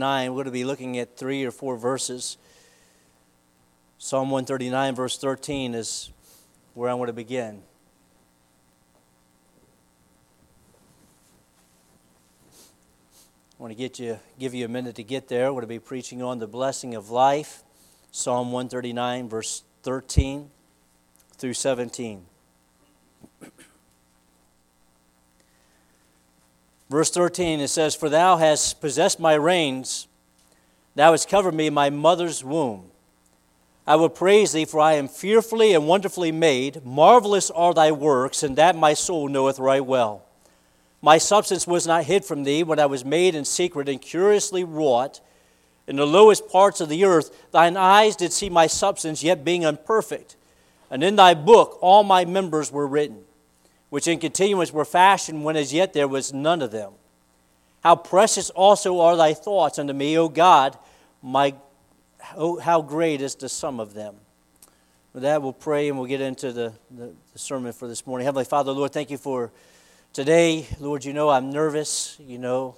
We're going to be looking at three or four verses. Psalm 139, verse 13, is where I want to begin. I want to get you, give you a minute to get there. We're going to be preaching on the blessing of life. Psalm 139, verse 13 through 17. Verse 13, it says, For thou hast possessed my reins, thou hast covered me in my mother's womb. I will praise thee, for I am fearfully and wonderfully made. Marvelous are thy works, and that my soul knoweth right well. My substance was not hid from thee when I was made in secret and curiously wrought. In the lowest parts of the earth, thine eyes did see my substance, yet being imperfect. And in thy book all my members were written which in continuance were fashioned when as yet there was none of them. How precious also are thy thoughts unto me, O God, my oh, how great is the sum of them. With that, we'll pray and we'll get into the, the, the sermon for this morning. Heavenly Father, Lord, thank you for today. Lord, you know I'm nervous. You know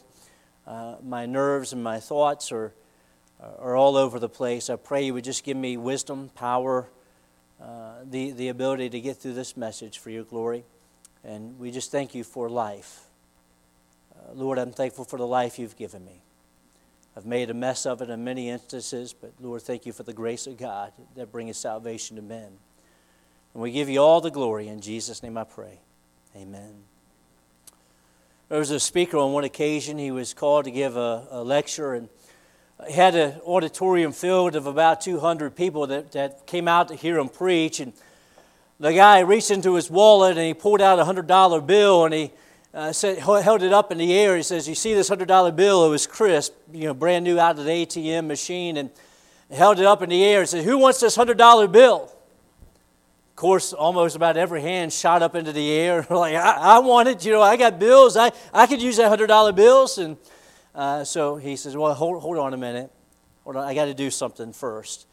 uh, my nerves and my thoughts are, are all over the place. I pray you would just give me wisdom, power, uh, the, the ability to get through this message for your glory. And we just thank you for life. Uh, Lord, I'm thankful for the life you've given me. I've made a mess of it in many instances, but Lord, thank you for the grace of God that brings salvation to men. And we give you all the glory. In Jesus' name I pray. Amen. There was a speaker on one occasion. He was called to give a, a lecture and he had an auditorium filled of about 200 people that, that came out to hear him preach. And the guy reached into his wallet and he pulled out a $100 bill and he uh, said, held it up in the air. He says, You see this $100 bill? It was crisp, you know, brand new out of the ATM machine. And held it up in the air and said, Who wants this $100 bill? Of course, almost about every hand shot up into the air. like, I, I, want it. You know, I got bills. I, I could use that $100 bills. And uh, so he says, Well, hold, hold on a minute. Hold on. I got to do something first.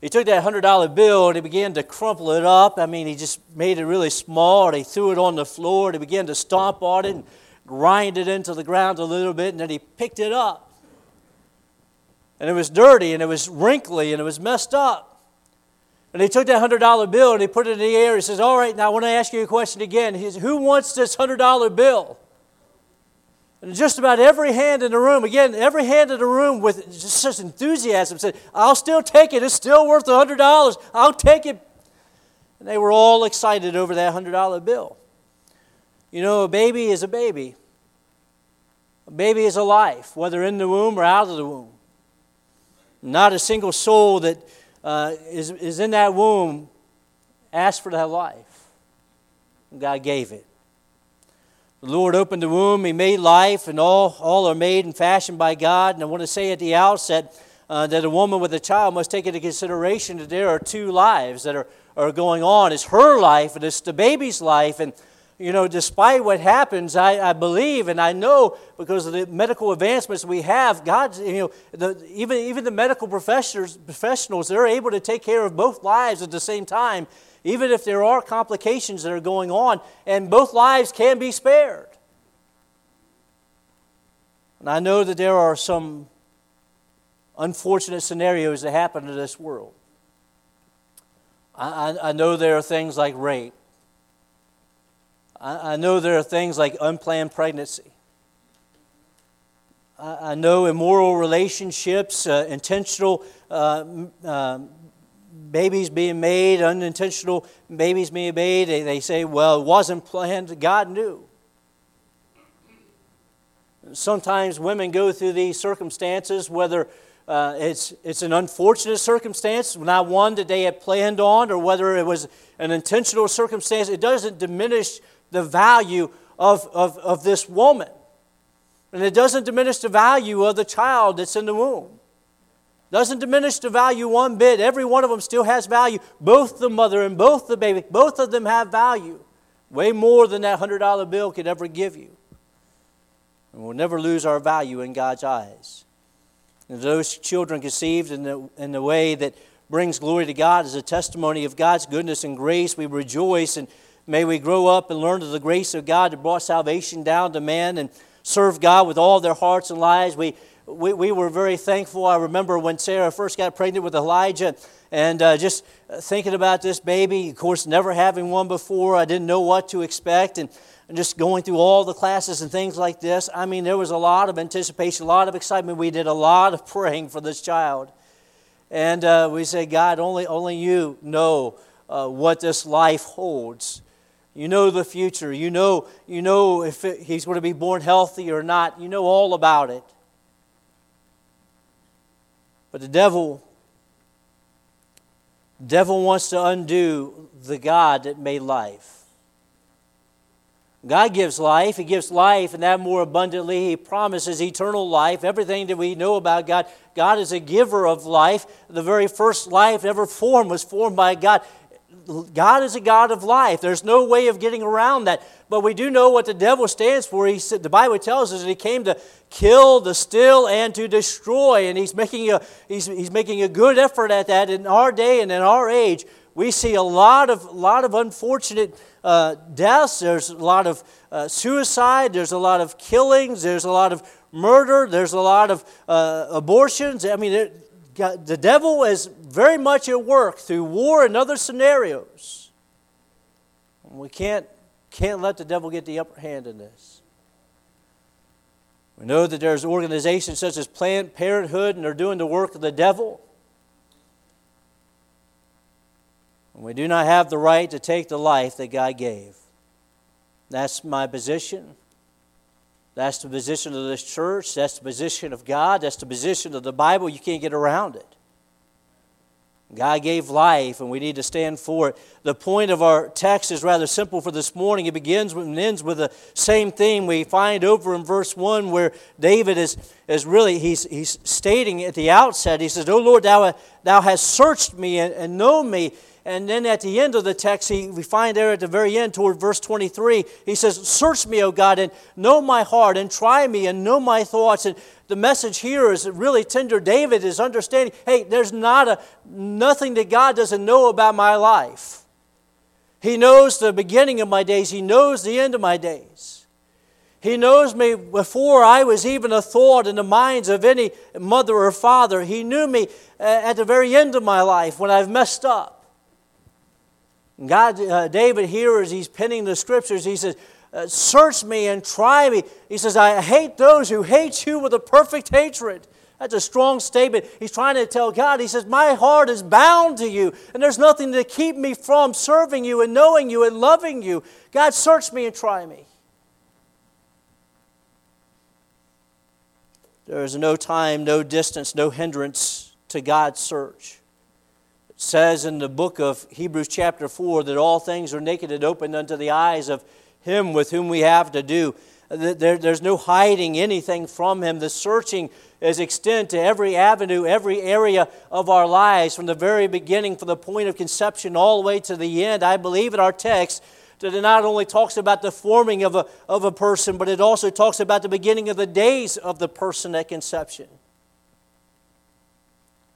He took that $100 bill and he began to crumple it up. I mean, he just made it really small and he threw it on the floor and he began to stomp on it and grind it into the ground a little bit and then he picked it up. And it was dirty and it was wrinkly and it was messed up. And he took that $100 bill and he put it in the air. He says, All right, now I want to ask you a question again. He says, Who wants this $100 bill? And just about every hand in the room, again, every hand in the room with just such enthusiasm said, I'll still take it. It's still worth $100. I'll take it. And they were all excited over that $100 bill. You know, a baby is a baby. A baby is a life, whether in the womb or out of the womb. Not a single soul that uh, is is in that womb asked for that life. God gave it. The Lord opened the womb, He made life, and all, all are made and fashioned by God. And I want to say at the outset uh, that a woman with a child must take into consideration that there are two lives that are, are going on. It's her life and it's the baby's life. And, you know, despite what happens, I, I believe and I know because of the medical advancements we have, God, you know, the, even, even the medical professionals, professionals, they're able to take care of both lives at the same time even if there are complications that are going on, and both lives can be spared. And I know that there are some unfortunate scenarios that happen in this world. I, I, know there are things like rape. I, I know there are things like unplanned pregnancy. I, know immoral relationships, uh, intentional uh, uh, babies being made, unintentional babies being made, they, they say, well, it wasn't planned. God knew. Sometimes women go through these circumstances, whether uh, it's, it's an unfortunate circumstance, not one that they had planned on, or whether it was an intentional circumstance, it doesn't diminish the value of, of, of this woman. And it doesn't diminish the value of the child that's in the womb. Doesn't diminish the value one bit. Every one of them still has value. Both the mother and both the baby, both of them have value. Way more than that $100 bill could ever give you. And we'll never lose our value in God's eyes. And those children conceived in the, in the way that brings glory to God is a testimony of God's goodness and grace. We rejoice and may we grow up and learn of the grace of God that brought salvation down to man and serve God with all their hearts and lives. We we, we were very thankful. I remember when Sarah first got pregnant with Elijah and uh, just thinking about this baby, of course, never having one before, I didn't know what to expect. And, and just going through all the classes and things like this, I mean, there was a lot of anticipation, a lot of excitement. We did a lot of praying for this child. And uh, we say, God, only, only you know uh, what this life holds. You know the future. You know, you know if it, he's going to be born healthy or not. You know all about it. But the devil, devil wants to undo the God that made life. God gives life. He gives life, and that more abundantly. He promises eternal life. Everything that we know about God, God is a giver of life. The very first life ever formed was formed by God. God is a God of life. There's no way of getting around that. But we do know what the devil stands for. He the Bible tells us that he came to kill, to steal, and to destroy. And he's making, a, he's, he's making a good effort at that in our day and in our age. We see a lot of, lot of unfortunate uh, deaths, there's a lot of uh, suicide, there's a lot of killings, there's a lot of murder, there's a lot of uh, abortions. I mean, it, the devil is very much at work through war and other scenarios. We can't, can't let the devil get the upper hand in this. We know that there's organizations such as Planned Parenthood, and they're doing the work of the devil. And we do not have the right to take the life that God gave. That's my position. That's the position of this church. That's the position of God. That's the position of the Bible. You can't get around it. God gave life, and we need to stand for it. The point of our text is rather simple for this morning. It begins and ends with the same theme we find over in verse 1 where David is, is really, he's, he's stating at the outset, he says, O Lord, thou, thou hast searched me and, and known me. And then at the end of the text, he, we find there at the very end, toward verse 23, he says, Search me, O God, and know my heart, and try me, and know my thoughts. And the message here is really tender. David is understanding hey, there's not a, nothing that God doesn't know about my life. He knows the beginning of my days, He knows the end of my days. He knows me before I was even a thought in the minds of any mother or father. He knew me uh, at the very end of my life when I've messed up. God, uh, David here, as he's penning the scriptures, he says, uh, Search me and try me. He says, I hate those who hate you with a perfect hatred. That's a strong statement. He's trying to tell God, he says, My heart is bound to you, and there's nothing to keep me from serving you and knowing you and loving you. God, search me and try me. There is no time, no distance, no hindrance to God's search says in the book of Hebrews, chapter 4, that all things are naked and open unto the eyes of Him with whom we have to do. There, there's no hiding anything from Him. The searching is extended to every avenue, every area of our lives, from the very beginning, from the point of conception all the way to the end. I believe in our text that it not only talks about the forming of a, of a person, but it also talks about the beginning of the days of the person at conception.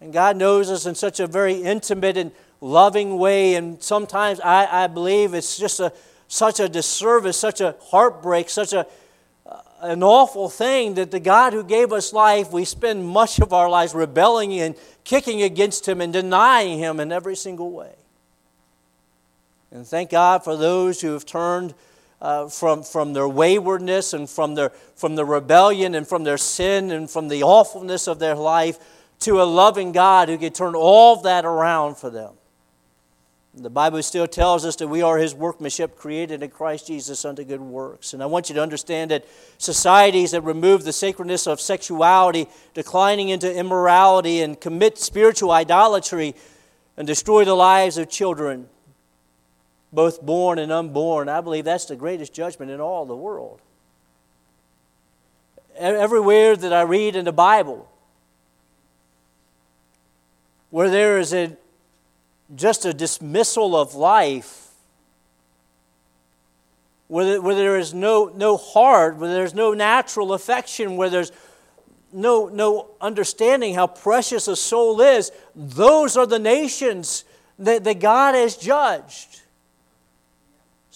And God knows us in such a very intimate and loving way. And sometimes I, I believe it's just a, such a disservice, such a heartbreak, such a, uh, an awful thing that the God who gave us life, we spend much of our lives rebelling and kicking against Him and denying Him in every single way. And thank God for those who have turned uh, from, from their waywardness and from their, from their rebellion and from their sin and from the awfulness of their life to a loving God who can turn all that around for them. The Bible still tells us that we are His workmanship created in Christ Jesus unto good works. And I want you to understand that societies that remove the sacredness of sexuality, declining into immorality, and commit spiritual idolatry and destroy the lives of children, both born and unborn, I believe that's the greatest judgment in all the world. Everywhere that I read in the Bible, where there is a, just a dismissal of life, where, where there is no, no heart, where there's no natural affection, where there's no, no understanding how precious a soul is, those are the nations that, that God has judged.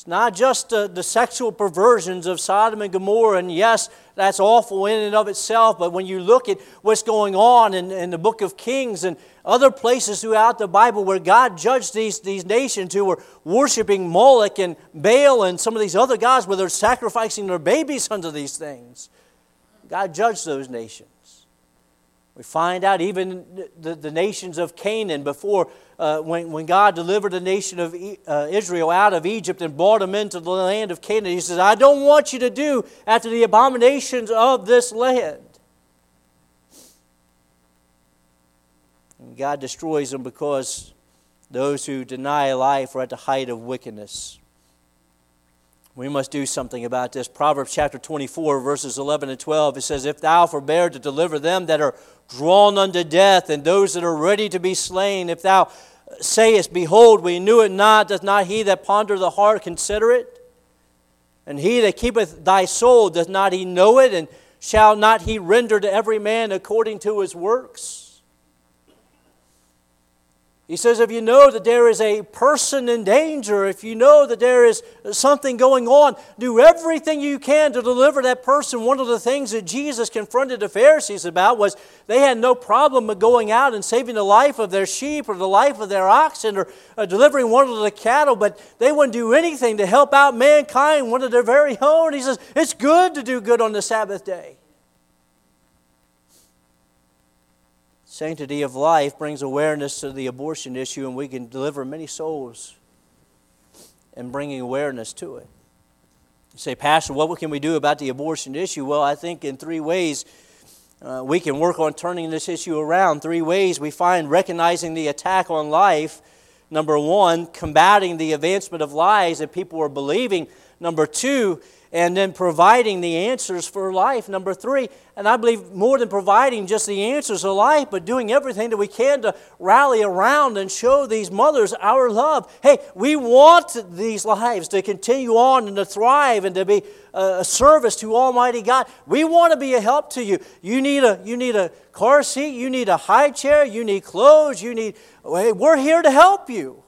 It's not just uh, the sexual perversions of Sodom and Gomorrah, and yes, that's awful in and of itself, but when you look at what's going on in, in the book of Kings and other places throughout the Bible where God judged these, these nations who were worshiping Moloch and Baal and some of these other gods where they're sacrificing their babies unto these things, God judged those nations. We find out even the, the nations of Canaan before, uh, when, when God delivered the nation of uh, Israel out of Egypt and brought them into the land of Canaan, He says, I don't want you to do after the abominations of this land. And God destroys them because those who deny life are at the height of wickedness. We must do something about this. Proverbs chapter 24, verses 11 and 12, it says, If thou forbear to deliver them that are drawn unto death, and those that are ready to be slain, if thou sayest, Behold, we knew it not, doth not he that ponder the heart consider it? And he that keepeth thy soul, doth not he know it? And shall not he render to every man according to his works? He says, if you know that there is a person in danger, if you know that there is something going on, do everything you can to deliver that person. One of the things that Jesus confronted the Pharisees about was they had no problem with going out and saving the life of their sheep or the life of their oxen or uh, delivering one of the cattle, but they wouldn't do anything to help out mankind, one of their very own. He says, it's good to do good on the Sabbath day. Sanctity of life brings awareness to the abortion issue, and we can deliver many souls in bringing awareness to it. You say, Pastor, what can we do about the abortion issue? Well, I think in three ways uh, we can work on turning this issue around. Three ways we find recognizing the attack on life. Number one, combating the advancement of lies that people are believing. Number two, and then providing the answers for life. Number three, and I believe more than providing just the answers of life, but doing everything that we can to rally around and show these mothers our love. Hey, we want these lives to continue on and to thrive and to be a service to Almighty God. We want to be a help to you. You need a, you need a car seat, you need a high chair, you need clothes, you need, hey, we're here to help you.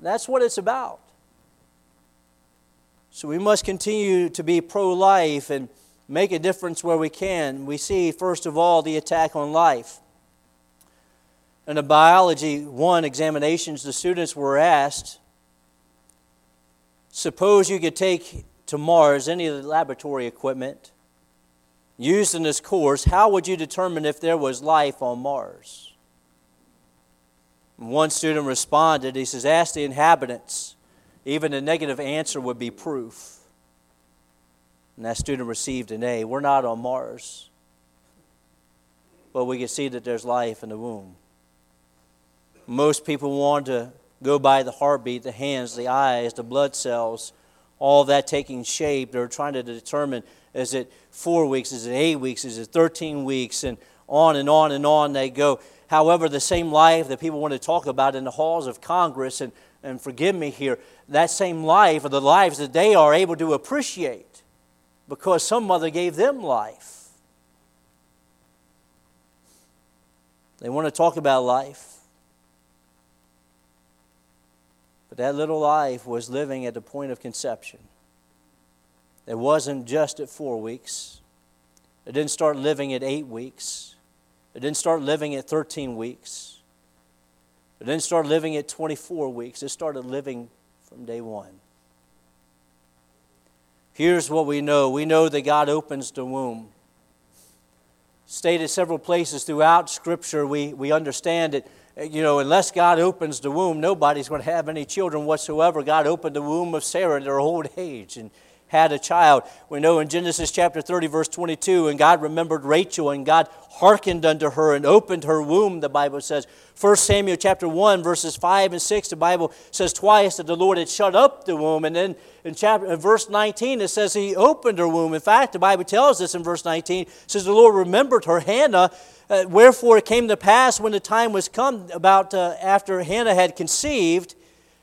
That's what it's about. So we must continue to be pro life and make a difference where we can. We see, first of all, the attack on life. In the Biology 1 examinations, the students were asked suppose you could take to Mars any of the laboratory equipment used in this course, how would you determine if there was life on Mars? One student responded, he says, Ask the inhabitants even a negative answer would be proof. And that student received an A. We're not on Mars, but we can see that there's life in the womb. Most people want to go by the heartbeat, the hands, the eyes, the blood cells, all that taking shape. They're trying to determine is it four weeks, is it eight weeks, is it 13 weeks, and on and on and on they go. However, the same life that people want to talk about in the halls of Congress and and forgive me here, that same life or the lives that they are able to appreciate because some mother gave them life. They want to talk about life. But that little life was living at the point of conception. It wasn't just at four weeks. It didn't start living at eight weeks. It didn't start living at 13 weeks. It didn't start living at 24 weeks, it started living from day one. Here's what we know we know that God opens the womb. Stated several places throughout Scripture, we, we understand it. You know, unless God opens the womb, nobody's going to have any children whatsoever. God opened the womb of Sarah in her old age. And had a child. We know in Genesis chapter 30, verse 22, and God remembered Rachel, and God hearkened unto her and opened her womb, the Bible says. 1 Samuel chapter 1, verses 5 and 6, the Bible says twice that the Lord had shut up the womb. And then in, chapter, in verse 19, it says he opened her womb. In fact, the Bible tells us in verse 19, says the Lord remembered her, Hannah. Uh, wherefore it came to pass when the time was come about uh, after Hannah had conceived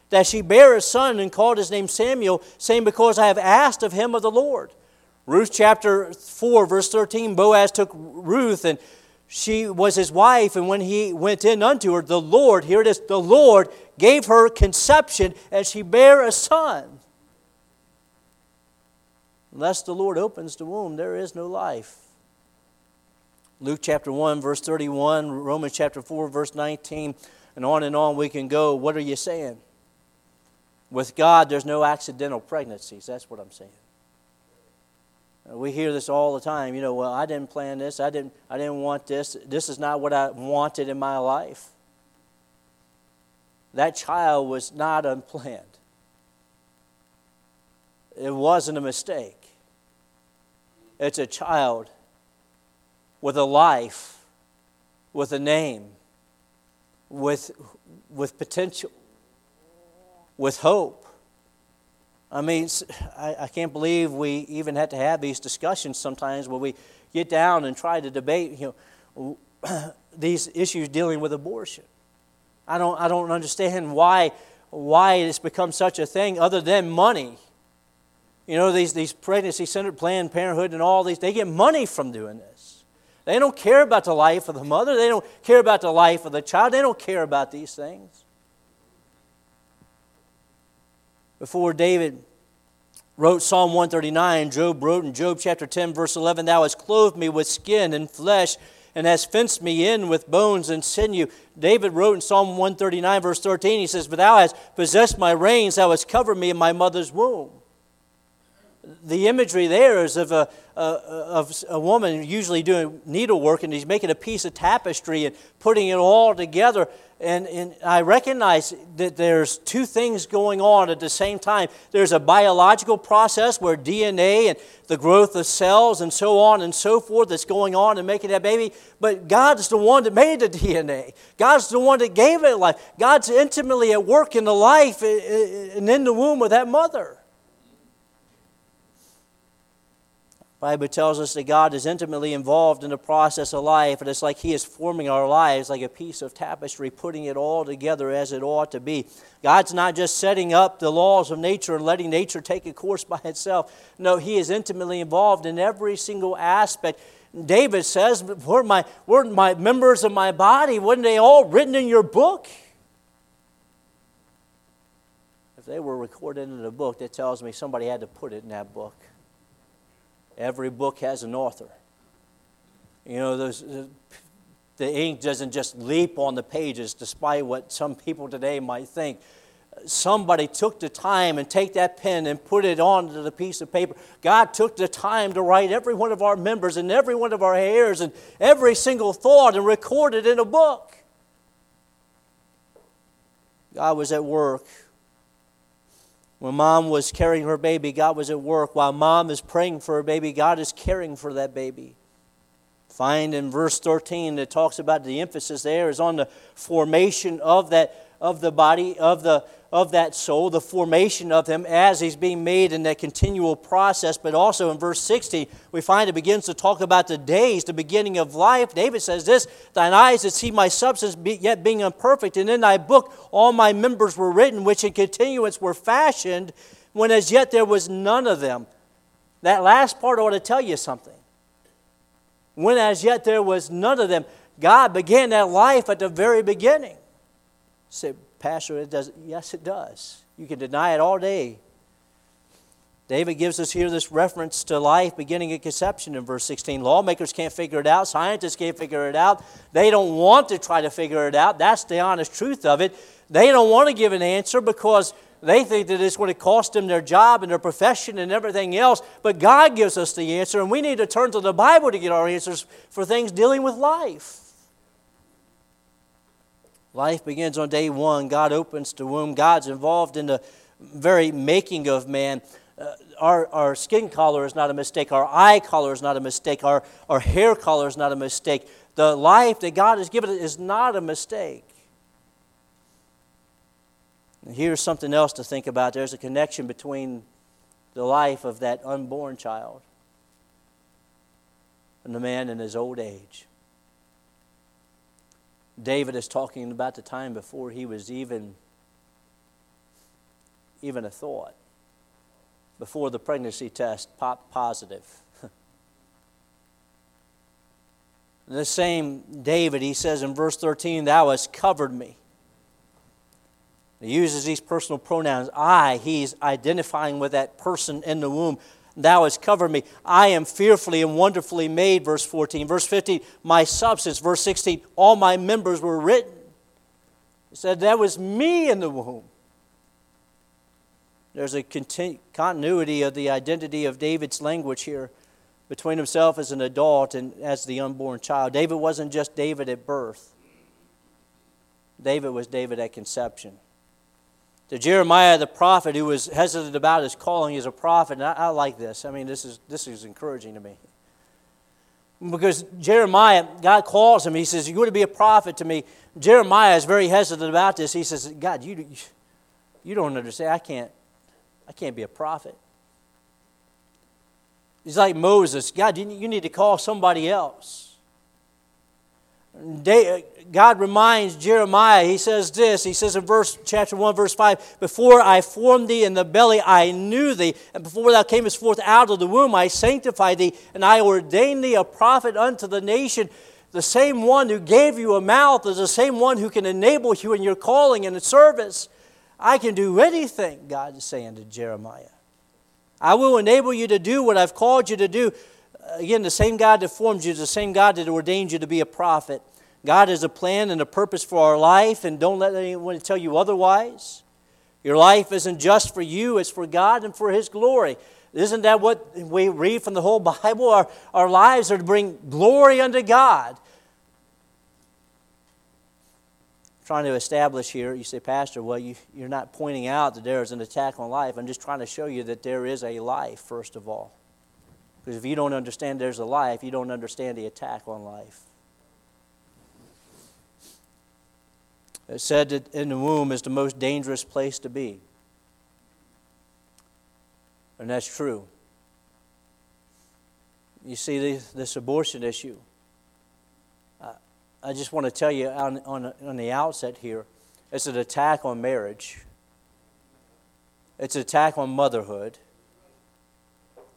that she bare a son and called his name Samuel, saying, Because I have asked of him of the Lord. Ruth chapter 4, verse 13 Boaz took Ruth and she was his wife, and when he went in unto her, the Lord, here it is, the Lord gave her conception, and she bare a son. Unless the Lord opens the womb, there is no life. Luke chapter 1, verse 31, Romans chapter 4, verse 19, and on and on we can go. What are you saying? With God, there's no accidental pregnancies. That's what I'm saying. Uh, we hear this all the time. You know, well, I didn't plan this. I didn't, I didn't want this. This is not what I wanted in my life. That child was not unplanned. It wasn't a mistake. It's a child with a life, with a name, with, with potential, with hope. I mean, I, I can't believe we even had to have these discussions sometimes where we get down and try to debate you know, these issues dealing with abortion. I don't, I don't understand why, why it's become such a thing other than money. You know, these, these pregnancy centered Planned Parenthood and all these, they get money from doing this. They don't care about the life of the mother. They don't care about the life of the child. They don't care about these things. Before David wrote Psalm 139, Job wrote in Job chapter 10, verse 11, Thou hast clothed me with skin and flesh, and hast fenced me in with bones and sinew. David wrote in Psalm 139, verse 13, he says, But thou hast possessed my reins, thou hast covered me in my mother's womb. The imagery there is of a, a, of a woman usually doing needlework, and he's making a piece of tapestry and putting it all together and, and I recognize that there's two things going on at the same time. There's a biological process where DNA and the growth of cells and so on and so forth that's going on and making that baby. But God's the one that made the DNA. God's the one that gave it life. God's intimately at work in the life and in the womb of that mother. Bible tells us that God is intimately involved in the process of life, and it's like He is forming our lives like a piece of tapestry, putting it all together as it ought to be. God's not just setting up the laws of nature and letting nature take a course by itself. No, He is intimately involved in every single aspect. David says, Were my, were my members of my body, weren't they all written in your book? If they were recorded in a book, that tells me somebody had to put it in that book. Every book has an author. You know, the ink doesn't just leap on the pages, despite what some people today might think. Somebody took the time and take that pen and put it onto the piece of paper. God took the time to write every one of our members and every one of our hairs and every single thought and record it in a book. God was at work when mom was carrying her baby, God was at work. While mom is praying for her baby, God is caring for that baby. Find in verse 13 that talks about the emphasis there is on the formation of that of the body of the of that soul, the formation of him as he's being made in that continual process. But also in verse 60, we find it begins to talk about the days, the beginning of life. David says this Thine eyes that see my substance yet being imperfect, and in thy book all my members were written, which in continuance were fashioned, when as yet there was none of them. That last part ought to tell you something. When as yet there was none of them. God began that life at the very beginning. Say, Pastor, it does. Yes, it does. You can deny it all day. David gives us here this reference to life beginning at conception in verse 16. Lawmakers can't figure it out. Scientists can't figure it out. They don't want to try to figure it out. That's the honest truth of it. They don't want to give an answer because they think that it's going to cost them their job and their profession and everything else. But God gives us the answer, and we need to turn to the Bible to get our answers for things dealing with life. Life begins on day one. God opens the womb. God's involved in the very making of man. Uh, our, our skin color is not a mistake. Our eye color is not a mistake. Our, our hair color is not a mistake. The life that God has given is not a mistake. And here's something else to think about there's a connection between the life of that unborn child and the man in his old age. David is talking about the time before he was even even a thought. Before the pregnancy test popped positive. The same David, he says in verse 13, Thou hast covered me. He uses these personal pronouns. I, he's identifying with that person in the womb. Thou hast covered me. I am fearfully and wonderfully made, verse 14. Verse 15, my substance. Verse 16, all my members were written. He said, That was me in the womb. There's a continuity of the identity of David's language here between himself as an adult and as the unborn child. David wasn't just David at birth, David was David at conception. To Jeremiah the prophet, who was hesitant about his calling as a prophet, and I, I like this. I mean, this is, this is encouraging to me. Because Jeremiah, God calls him, he says, You're going to be a prophet to me. Jeremiah is very hesitant about this. He says, God, you, you don't understand. I can't, I can't be a prophet. He's like Moses. God, you need to call somebody else. Uh, God reminds Jeremiah, he says this, he says in verse chapter 1, verse 5, Before I formed thee in the belly, I knew thee, and before thou camest forth out of the womb, I sanctified thee, and I ordained thee a prophet unto the nation. The same one who gave you a mouth is the same one who can enable you in your calling and service. I can do anything, God is saying to Jeremiah. I will enable you to do what I've called you to do. Again, the same God that formed you is the same God that ordained you to be a prophet. God has a plan and a purpose for our life, and don't let anyone tell you otherwise. Your life isn't just for you, it's for God and for His glory. Isn't that what we read from the whole Bible? Our, our lives are to bring glory unto God trying to establish here, you say, Pastor, well, you, you're not pointing out that there is an attack on life. I'm just trying to show you that there is a life, first of all. Because if you don't understand there's a life, you don't understand the attack on life. It said that in the womb is the most dangerous place to be. And that's true. You see, this, this abortion issue I just want to tell you on, on, on the outset here it's an attack on marriage, it's an attack on motherhood,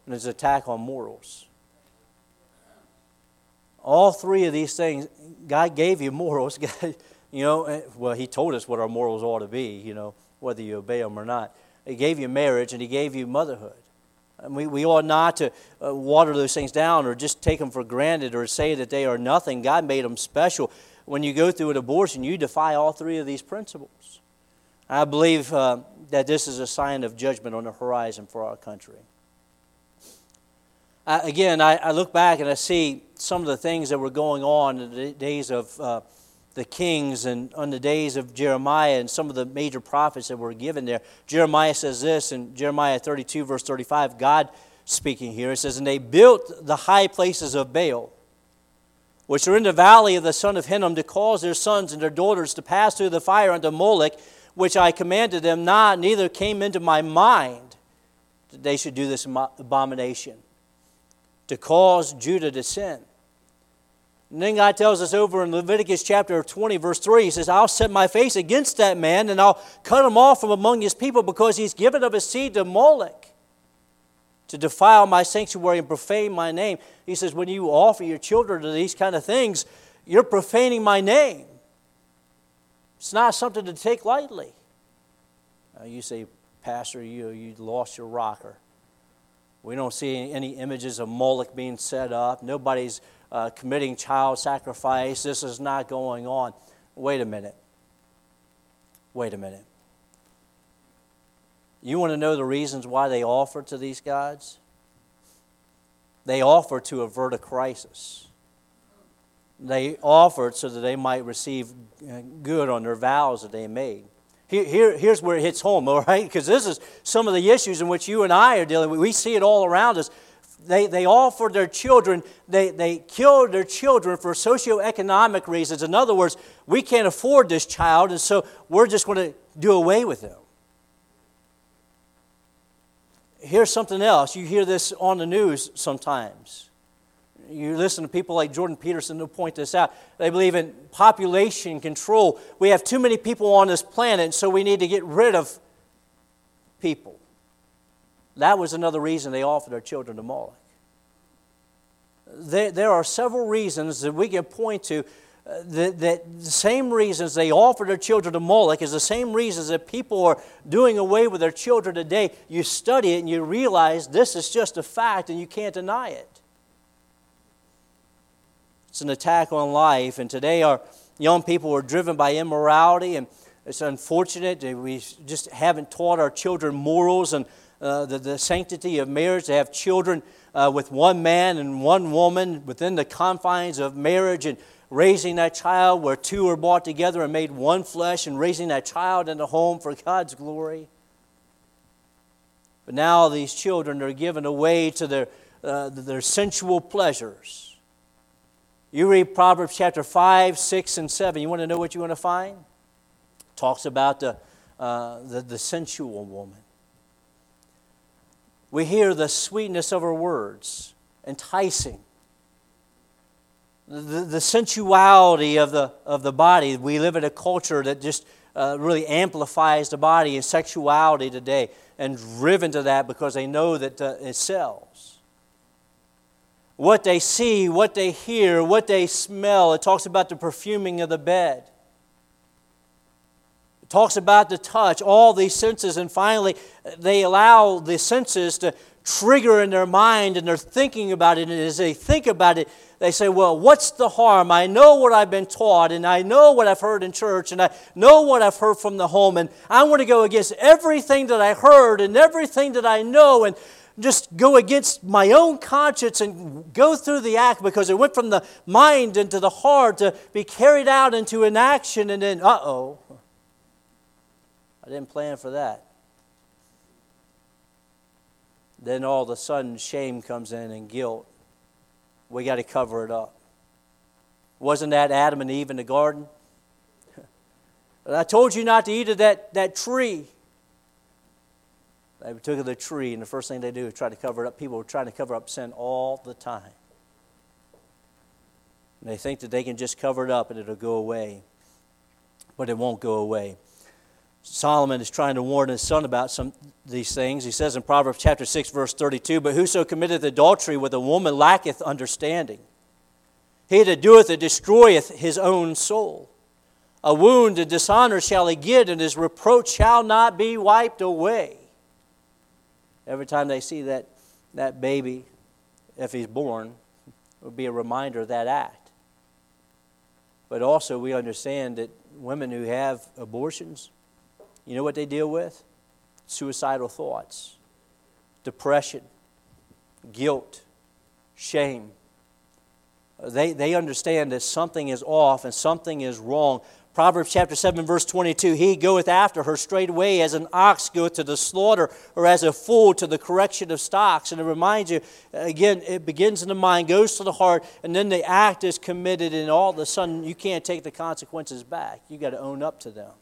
and an attack on morals. All three of these things, God gave you morals. you know, eh, well, He told us what our morals ought to be, you know, whether you obey them or not. He gave you marriage and He gave you motherhood. And we, we ought not to uh, water those things down or just take them for granted or say that they are nothing. God made them special. When you go through an abortion, you defy all three of these principles. I believe uh, that this is a sign of judgment on the horizon for our country. Uh, again, I, I, look back and I see some of the things that were going on in the days of uh, the kings and on the days of Jeremiah and some of the major prophets that were given there. Jeremiah says this in Jeremiah 32, verse 35, God speaking here. It says, And they built the high places of Baal, which are in the valley of the son of Hinnom, to cause their sons and their daughters to pass through the fire unto Moloch, which I commanded them not, neither came into my mind that they should do this abomination, to cause Judah to sin. And then God tells us over in Leviticus chapter 20, verse 3, He says, I'll set my face against that man and I'll cut him off from among his people because he's given of his seed to Moloch to defile my sanctuary and profane my name. He says, when you offer your children to these kind of things, you're profaning my name. It's not something to take lightly. Now you say, Pastor, you, you lost your rocker. We don't see any images of Moloch being set up. Nobody's uh, committing child sacrifice. This is not going on. Wait a minute. Wait a minute. You want to know the reasons why they offer to these gods? They offer to avert a crisis. They offered so that they might receive uh, good on their vows that they made. Here, here, here's where it hits home, all right? Because this is some of the issues in which you and I are dealing with. We see it all around us they, they offered their children, they, they killed their children for socioeconomic reasons. In other words, we can't afford this child, and so we're just going to do away with him. Here's something else. You hear this on the news sometimes. You listen to people like Jordan Peterson who point this out. They believe in population control. We have too many people on this planet, so we need to get rid of people. That was another reason they offered their children to Moloch. there, there are several reasons that we can point to uh, that, that the same reasons they offer their children to Moloch is the same reasons that people are doing away with their children today. You study it and you realize this is just a fact and you can't deny it. It's an attack on life, and today our young people are driven by immorality, and it's unfortunate that we just haven't taught our children morals and uh, the, the sanctity of marriage, to have children uh, with one man and one woman within the confines of marriage and raising that child where two are brought together and made one flesh and raising that child in the home for God's glory. But now these children are given away to their, uh, their sensual pleasures. You read Proverbs chapter 5, 6, and 7. You want to know what you want to find? It talks about the, uh, the, the sensual woman. We hear the sweetness of her words, enticing. The, the sensuality of the, of the body. We live in a culture that just uh, really amplifies the body and sexuality today and driven to that because they know that uh, it sells. What they see, what they hear, what they smell. It talks about the perfuming of the bed It talks about the touch, all these senses, and finally they allow the senses to trigger in their mind and they're thinking about it. And as they think about it, they say, Well, what's the harm? I know what I've been taught, and I know what I've heard in church, and I know what I've heard from the home, and I want to go against everything that I heard and everything that I know, and just go against my own conscience and go through the act because it went from the mind into the heart to be carried out into an action, and then, uh oh I didn't plan for that. Then all of a sudden, shame comes in and guilt. We got to cover it up. Wasn't that Adam and Eve in the garden? I told you not to eat of that, that tree. They took the tree, and the first thing they do is try to cover it up. People are trying to cover up sin all the time. And they think that they can just cover it up and it'll go away. But it won't go away. Solomon is trying to warn his son about some these things. He says in Proverbs chapter 6, verse 32, But whoso committeth adultery with a woman lacketh understanding. He that doeth it destroyeth his own soul. A wound and dishonor shall he get, and his reproach shall not be wiped away. Every time they see that, that baby, if he's born, it will be a reminder of that act. But also, we understand that women who have abortions, you know what they deal with? Suicidal thoughts, depression, guilt, shame. They, they understand that something is off and something is wrong. Proverbs chapter 7, verse 22 He goeth after her straightway as an ox goeth to the slaughter, or as a fool to the correction of stocks. And it reminds you, again, it begins in the mind, goes to the heart, and then the act is committed, and all of a sudden you can't take the consequences back. you got to own up to them.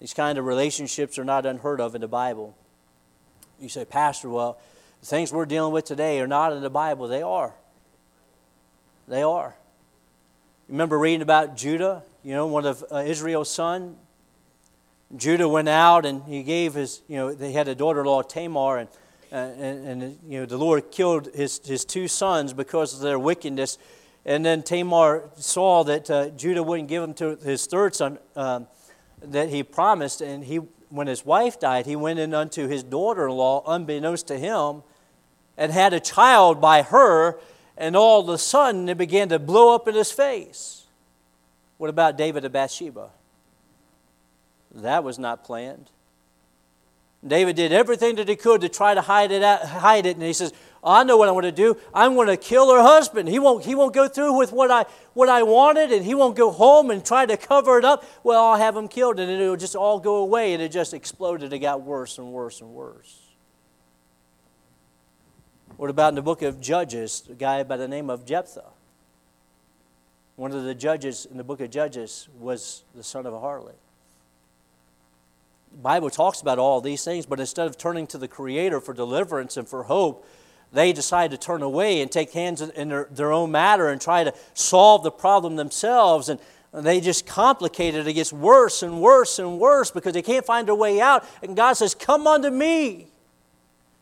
These kind of relationships are not unheard of in the Bible. You say, Pastor, well, the things we're dealing with today are not in the Bible. They are. They are. Remember reading about Judah, you know, one of uh, Israel's son? Judah went out and he gave his, you know, they had a daughter in law, Tamar, and, uh, and, and, you know, the Lord killed his, his two sons because of their wickedness. And then Tamar saw that uh, Judah wouldn't give him to his third son. Um, that he promised, and he, when his wife died, he went in unto his daughter in law, unbeknownst to him, and had a child by her, and all of a sudden it began to blow up in his face. What about David and Bathsheba? That was not planned. David did everything that he could to try to hide it, out, hide it, and he says, I know what I'm going to do. I'm going to kill her husband. He won't, he won't go through with what I, what I wanted, and he won't go home and try to cover it up. Well, I'll have him killed, and it'll just all go away. And it just exploded. It got worse and worse and worse. What about in the book of Judges, a guy by the name of Jephthah? One of the judges in the book of Judges was the son of a harlot. The Bible talks about all these things, but instead of turning to the Creator for deliverance and for hope, they decide to turn away and take hands in their, their own matter and try to solve the problem themselves. And they just complicate it. It gets worse and worse and worse because they can't find a way out. And God says, Come unto me.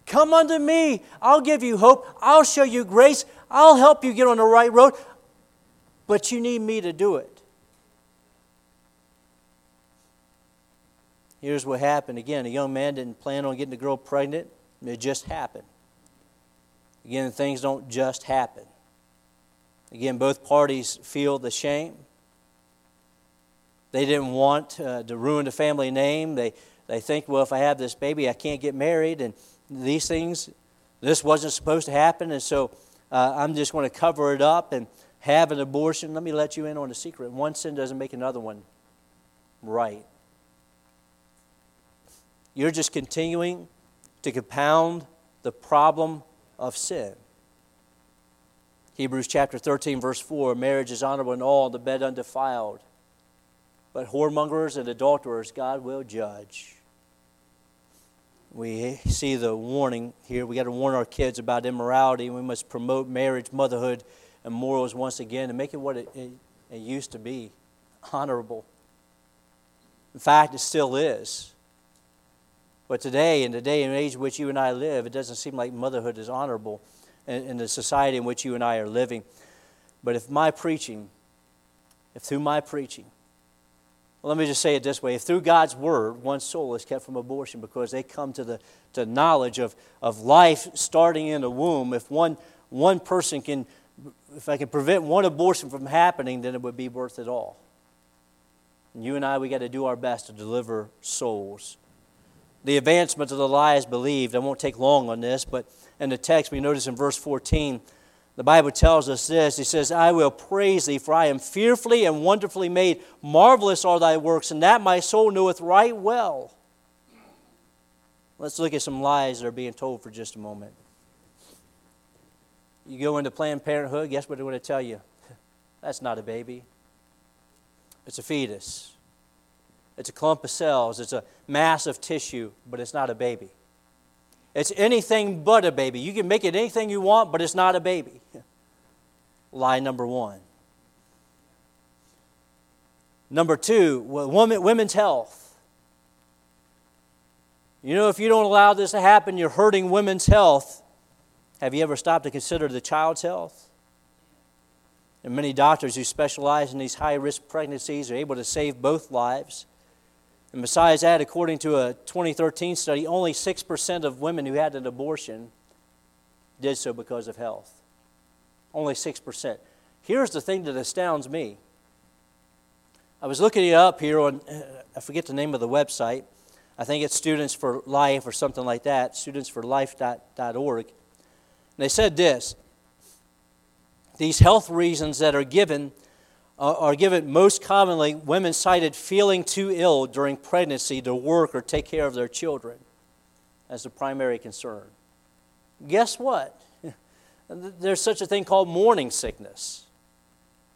Come unto me. I'll give you hope. I'll show you grace. I'll help you get on the right road. But you need me to do it. Here's what happened. Again, a young man didn't plan on getting the girl pregnant, it just happened. Again, things don't just happen. Again, both parties feel the shame. They didn't want uh, to ruin the family name. They, they think, well, if I have this baby, I can't get married. And these things, this wasn't supposed to happen. And so uh, I'm just going to cover it up and have an abortion. Let me let you in on a secret. One sin doesn't make another one right. You're just continuing to compound the problem of sin. Hebrews chapter 13, verse 4 marriage is honorable in all, the bed undefiled. But whoremongers and adulterers God will judge. We see the warning here. We got to warn our kids about immorality. We must promote marriage, motherhood, and morals once again and make it what it, it, it used to be honorable. In fact, it still is. But today, in the day and age in which you and I live, it doesn't seem like motherhood is honorable in, in the society in which you and I are living. But if my preaching, if through my preaching, well, let me just say it this way if through God's word, one soul is kept from abortion because they come to the to knowledge of, of life starting in the womb, if one, one person can, if I can prevent one abortion from happening, then it would be worth it all. And you and I, we got to do our best to deliver souls the advancement of the lie is believed. I won't take long on this, but in the text, we notice in verse 14, the Bible tells us this. He says, I will praise thee, for I am fearfully and wonderfully made. Marvelous are thy works, and that my soul knoweth right well. Let's look at some lies that are being told for just a moment. You go into Planned Parenthood, guess what they're going to tell you? That's not a baby, it's a fetus. It's a clump of cells, it's a mass of tissue, but it's not a baby. It's anything but a baby. You can make it anything you want, but it's not a baby. Lie number one. Number two, women's health. You know, if you don't allow this to happen, you're hurting women's health. Have you ever stopped to consider the child's health? And many doctors who specialize in these high risk pregnancies are able to save both lives. And besides that, according to a 2013 study, only 6% of women who had an abortion did so because of health. Only 6%. Here's the thing that astounds me. I was looking it up here on, I forget the name of the website. I think it's Students for Life or something like that, studentsforlife.org. And they said this these health reasons that are given are given most commonly women cited feeling too ill during pregnancy to work or take care of their children as the primary concern. Guess what? There's such a thing called morning sickness.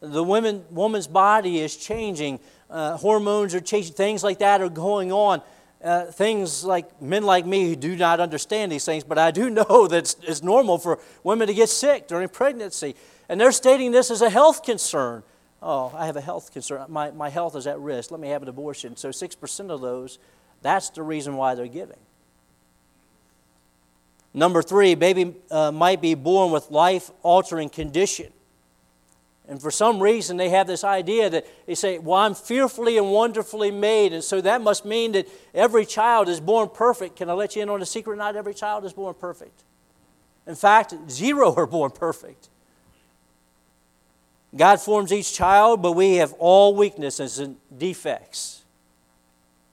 The women, woman's body is changing, uh, hormones are changing, things like that are going on. Uh, things like men like me who do not understand these things, but I do know that it's, it's normal for women to get sick during pregnancy. And they're stating this as a health concern. Oh, I have a health concern. My, my health is at risk. Let me have an abortion. So 6% of those, that's the reason why they're giving. Number three, baby uh, might be born with life altering condition. And for some reason, they have this idea that they say, Well, I'm fearfully and wonderfully made. And so that must mean that every child is born perfect. Can I let you in on a secret? Not every child is born perfect. In fact, zero are born perfect. God forms each child, but we have all weaknesses and defects.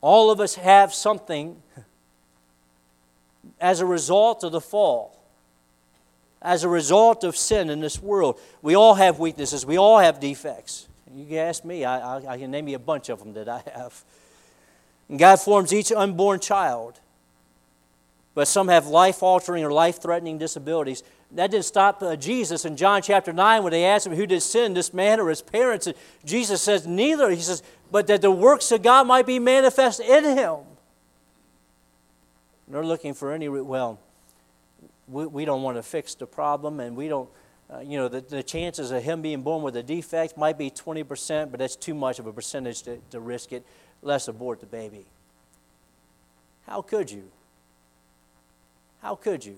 All of us have something as a result of the fall, as a result of sin in this world. We all have weaknesses, we all have defects. You can ask me, I, I, I can name you a bunch of them that I have. And God forms each unborn child, but some have life altering or life threatening disabilities. That didn't stop uh, Jesus in John chapter 9 when they asked him, Who did sin, this man or his parents? And Jesus says, Neither. He says, But that the works of God might be manifest in him. they're looking for any, well, we, we don't want to fix the problem, and we don't, uh, you know, the, the chances of him being born with a defect might be 20%, but that's too much of a percentage to, to risk it. Let's abort the baby. How could you? How could you?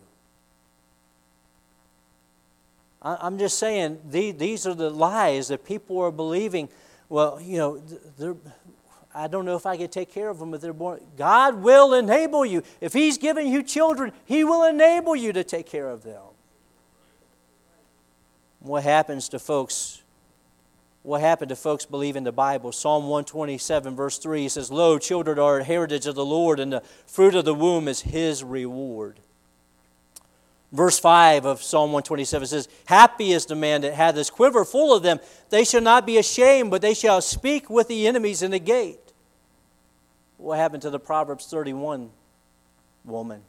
I'm just saying, these are the lies that people are believing. Well, you know, I don't know if I can take care of them but they're born. God will enable you. If He's giving you children, He will enable you to take care of them. What happens to folks? What happened to folks believing the Bible? Psalm 127, verse 3 says, Lo, children are a heritage of the Lord, and the fruit of the womb is His reward. Verse 5 of Psalm 127 says, Happy is the man that hath his quiver full of them. They shall not be ashamed, but they shall speak with the enemies in the gate. What happened to the Proverbs 31 woman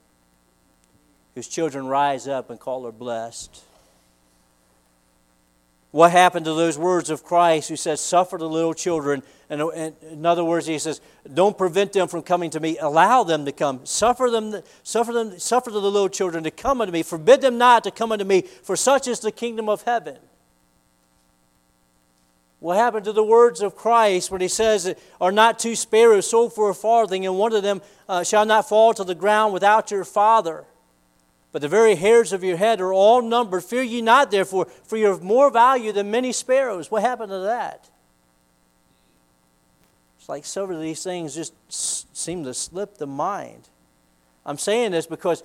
whose children rise up and call her blessed? What happened to those words of Christ who says, Suffer the little children? And in other words, he says, Don't prevent them from coming to me. Allow them to come. Suffer them, suffer them, suffer the little children to come unto me. Forbid them not to come unto me, for such is the kingdom of heaven. What happened to the words of Christ when he says, Are not two sparrows sold for a farthing, and one of them uh, shall not fall to the ground without your Father? But the very hairs of your head are all numbered. Fear ye not, therefore, for you are of more value than many sparrows. What happened to that? It's like some of these things just seem to slip the mind. I'm saying this because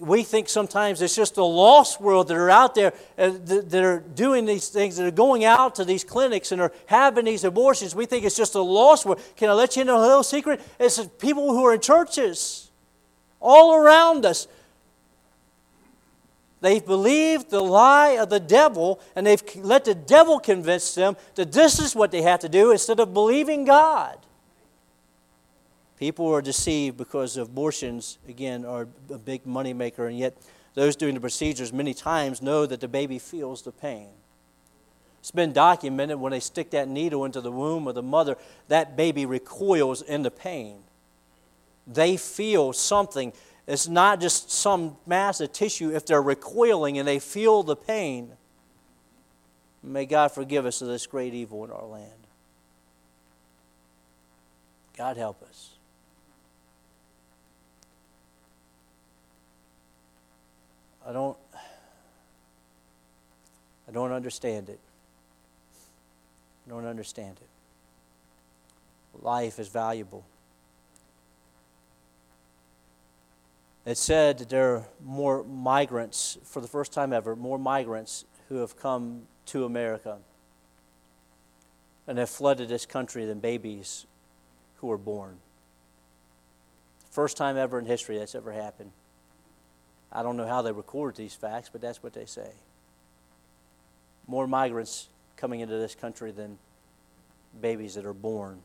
we think sometimes it's just the lost world that are out there uh, that are doing these things, that are going out to these clinics and are having these abortions. We think it's just a lost world. Can I let you know a little secret? It's people who are in churches all around us They've believed the lie of the devil, and they've let the devil convince them that this is what they have to do instead of believing God. People are deceived because abortions, again, are a big moneymaker, and yet those doing the procedures many times know that the baby feels the pain. It's been documented when they stick that needle into the womb of the mother, that baby recoils in the pain. They feel something it's not just some mass of tissue. If they're recoiling and they feel the pain, may God forgive us of this great evil in our land. God help us. I don't I don't understand it. I don't understand it. Life is valuable. It said there are more migrants, for the first time ever, more migrants who have come to America and have flooded this country than babies who were born. First time ever in history that's ever happened. I don't know how they record these facts, but that's what they say. More migrants coming into this country than babies that are born.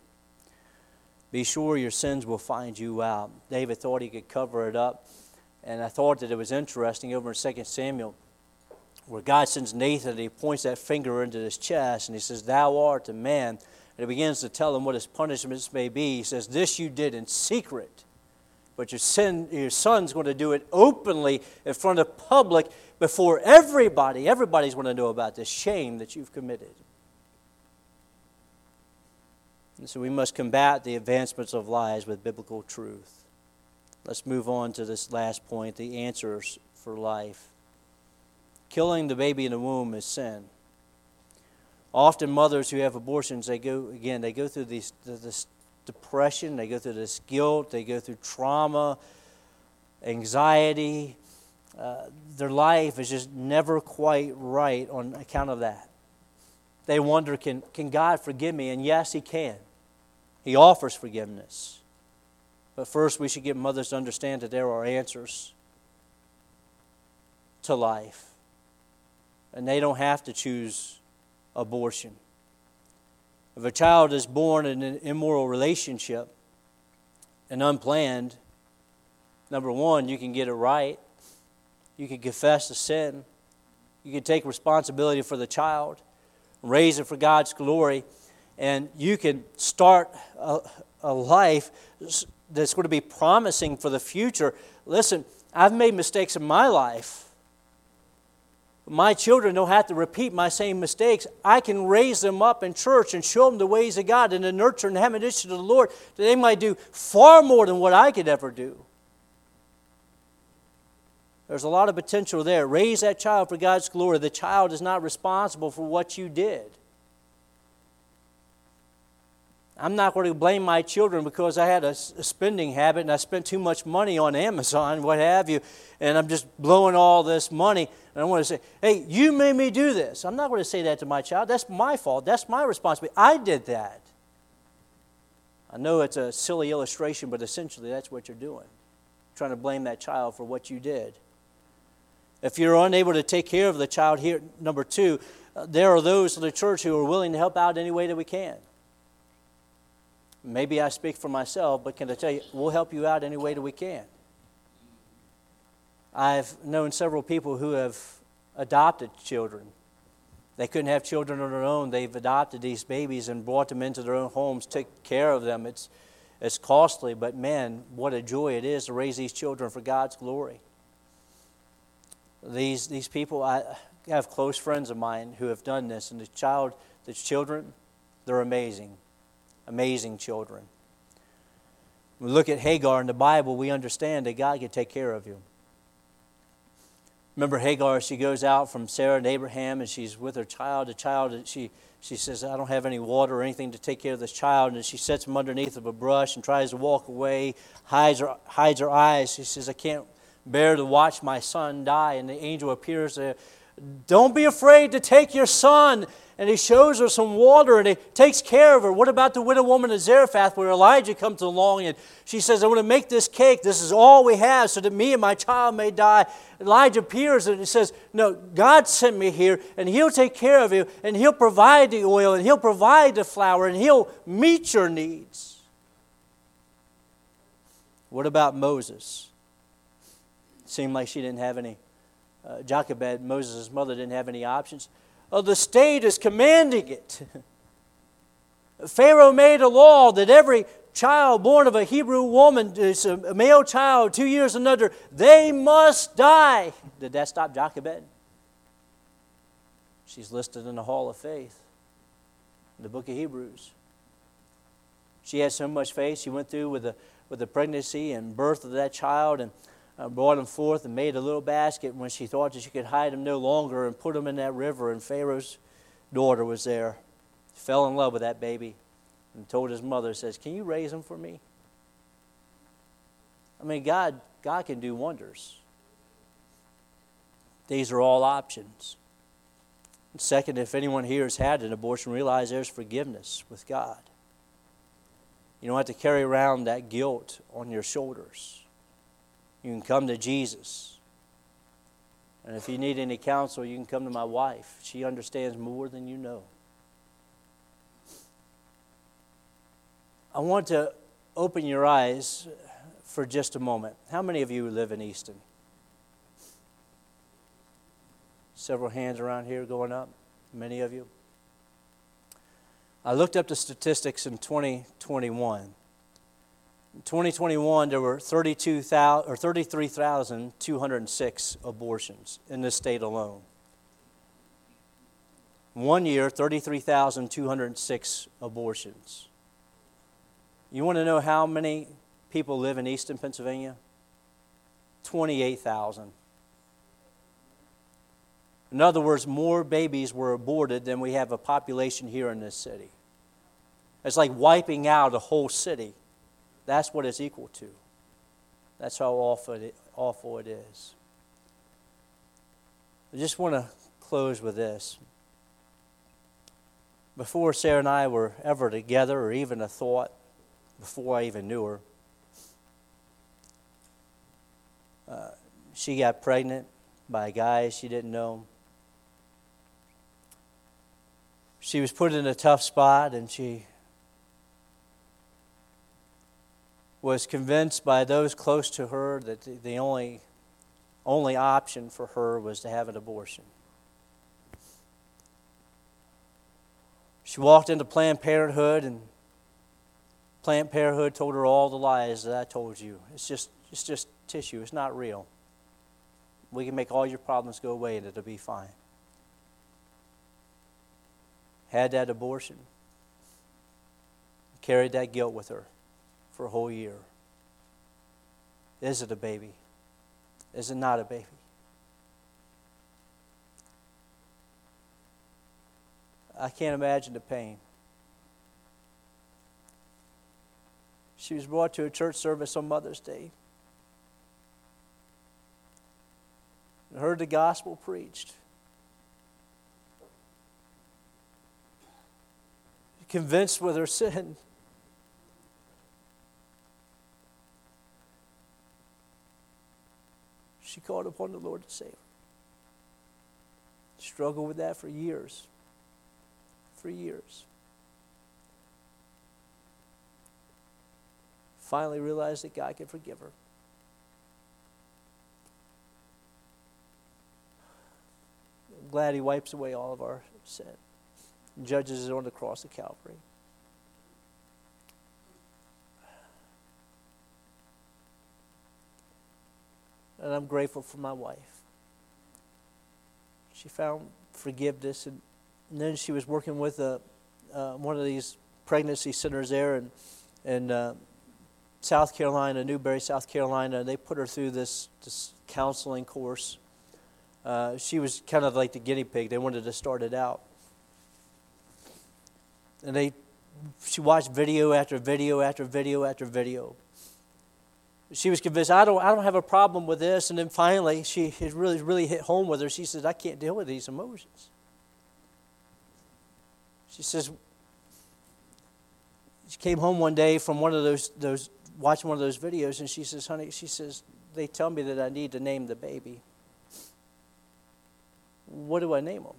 Be sure your sins will find you out. David thought he could cover it up. And I thought that it was interesting over in 2 Samuel where God sends Nathan and he points that finger into his chest and he says, Thou art a man. And he begins to tell him what his punishments may be. He says, This you did in secret, but your, sin, your son's going to do it openly in front of public before everybody. Everybody's going to know about this shame that you've committed. And so we must combat the advancements of lies with biblical truth. Let's move on to this last point the answers for life. Killing the baby in the womb is sin. Often, mothers who have abortions, they go, again, they go through these, this depression, they go through this guilt, they go through trauma, anxiety. Uh, their life is just never quite right on account of that. They wonder, can, can God forgive me? And yes, He can. He offers forgiveness. But first, we should get mothers to understand that there are answers to life. And they don't have to choose abortion. If a child is born in an immoral relationship and unplanned, number one, you can get it right. You can confess the sin. You can take responsibility for the child, raise it for God's glory and you can start a, a life that's going to be promising for the future. Listen, I've made mistakes in my life. My children don't have to repeat my same mistakes. I can raise them up in church and show them the ways of God and the nurture and have an admonition of the Lord that they might do far more than what I could ever do. There's a lot of potential there. Raise that child for God's glory. The child is not responsible for what you did. I'm not going to blame my children because I had a, spending habit and I spent too much money on Amazon, what have you, and I'm just blowing all this money. And I want to say, hey, you made me do this. I'm not going to say that to my child. That's my fault. That's my responsibility. I did that. I know it's a silly illustration, but essentially that's what you're doing. Trying to blame that child for what you did. If you're unable to take care of the child here, number two, uh, there are those in the church who are willing to help out any way that we can. Maybe I speak for myself, but can I tell you, we'll help you out any way that we can. I've known several people who have adopted children. They couldn't have children on their own. They've adopted these babies and brought them into their own homes, took care of them. It's, it's costly, but man, what a joy it is to raise these children for God's glory. These, these people, I have close friends of mine who have done this, and the child, the children, they're amazing amazing children. When we look at Hagar in the Bible, we understand that God can take care of you. Remember Hagar, she goes out from Sarah and Abraham and she's with her child. The child, she, she says, I don't have any water or anything to take care of this child. And she sets him underneath of a brush and tries to walk away, hides her, hides her eyes. She says, I can't bear to watch my son die. And the angel appears there. Don't be afraid to take your son and he shows her some water and he takes care of her. What about the widow woman of Zarephath where Elijah comes along and she says, I want to make this cake. This is all we have so that me and my child may die. Elijah appears and he says, No, God sent me here and he'll take care of you and he'll provide the oil and he'll provide the flour and he'll meet your needs. What about Moses? It seemed like she didn't have any. Uh, Jochebed, Moses' mother, didn't have any options of the state is commanding it. Pharaoh made a law that every child born of a Hebrew woman, is a male child, two years and under, they must die. Did that stop Jochebed? She's listed in the Hall of Faith, in the book of Hebrews. She had so much faith, she went through with the, with the pregnancy and birth of that child, and uh, brought him forth and made a little basket when she thought that she could hide him no longer and put him in that river. And Pharaoh's daughter was there. Fell in love with that baby and told his mother, says, Can you raise him for me? I mean, God, God can do wonders. These are all options. And second, if anyone here has had an abortion, realize there's forgiveness with God. You don't have to carry around that guilt on your shoulders. You can come to Jesus. And if you need any counsel, you can come to my wife. She understands more than you know. I want to open your eyes for just a moment. How many of you live in Easton? Several hands around here going up. Many of you. I looked up the statistics in 2021. In 2021, there were 32,000 or 33,206 abortions in this state alone. One year, 33,206 abortions. You want to know how many people live in Easton, Pennsylvania? 28,000. In other words, more babies were aborted than we have a population here in this city. It's like wiping out a whole city. That's what it's equal to. That's how awful it, awful it is. I just want to close with this. Before Sarah and I were ever together, or even a thought, before I even knew her, uh, she got pregnant by a guy she didn't know. She was put in a tough spot, and she was convinced by those close to her that the only, only option for her was to have an abortion. She walked into Planned Parenthood, and Planned Parenthood told her all the lies that I told you. It's just, it's just tissue, it's not real. We can make all your problems go away and it'll be fine. Had that abortion, carried that guilt with her for a whole year. Is it a baby? is it not a baby. I can't imagine the pain. She was brought to a church service on Mother's Day. And heard the gospel preached. Convinced with her sin. She called upon the Lord to save her. Struggled with that for years. For years. finally realized that God could forgive her. I'm glad He wipes away all of our sin, judges it on the cross of Calvary. And I'm grateful for my wife. She found forgiveness, and, and then she was working with a, uh, one of these pregnancy centers there, in, and uh, South Carolina, Newberry, South Carolina. They put her through this, this counseling course. Uh, she was kind of like the guinea pig. They wanted to start it out. And they, she watched video after video after video after video. She was convinced, I don't, I don't have a problem with this. And then finally, she it really, really hit home with her. She says, I can't deal with these emotions. She says, she came home one day from one of those, those watching one of those videos, and she says, Honey, she says, they tell me that I need to name the baby. What do I name him?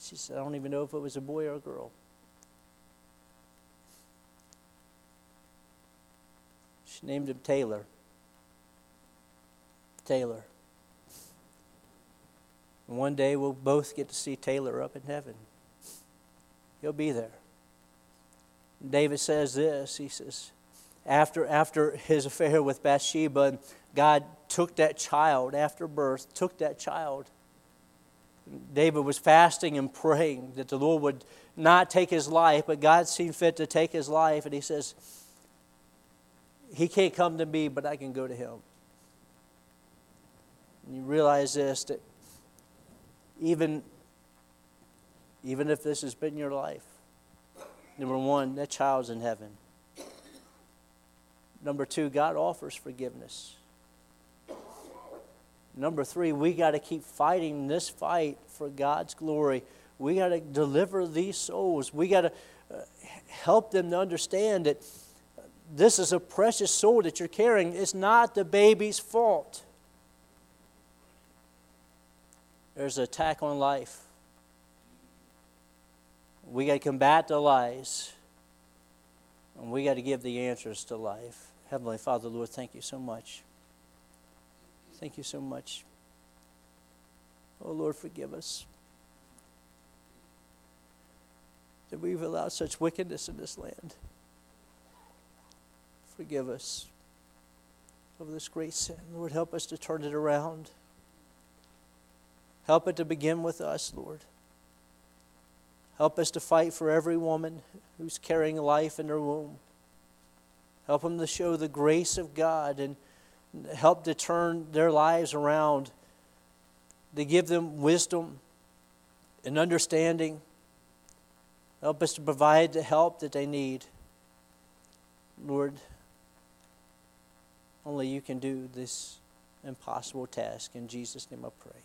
She said, I don't even know if it was a boy or a girl. She named him Taylor. Taylor. And one day we'll both get to see Taylor up in heaven. He'll be there. David says this he says, after, after his affair with Bathsheba, God took that child after birth, took that child. David was fasting and praying that the Lord would not take his life, but God seemed fit to take his life. And he says, He can't come to me, but I can go to him. And you realize this that even, even if this has been your life, Number one, that child's in heaven. Number two, God offers forgiveness. Number three, we got to keep fighting this fight for God's glory. We got to deliver these souls. We got to uh, help them to understand that this is a precious soul that you're carrying. It's not the baby's fault. There's an attack on life. We got to combat the lies. And we got to give the answers to life. Heavenly Father, Lord, thank you so much. Thank you so much. Oh, Lord, forgive us that we've allowed such wickedness in this land. Forgive us of this great sin. Lord, help us to turn it around. Help it to begin with us, Lord. Help us to fight for every woman who's carrying life in her womb. Help them to show the grace of God and help to turn their lives around, to give them wisdom and understanding. Help us to provide the help that they need. Lord, only you can do this impossible task. In Jesus' name I pray.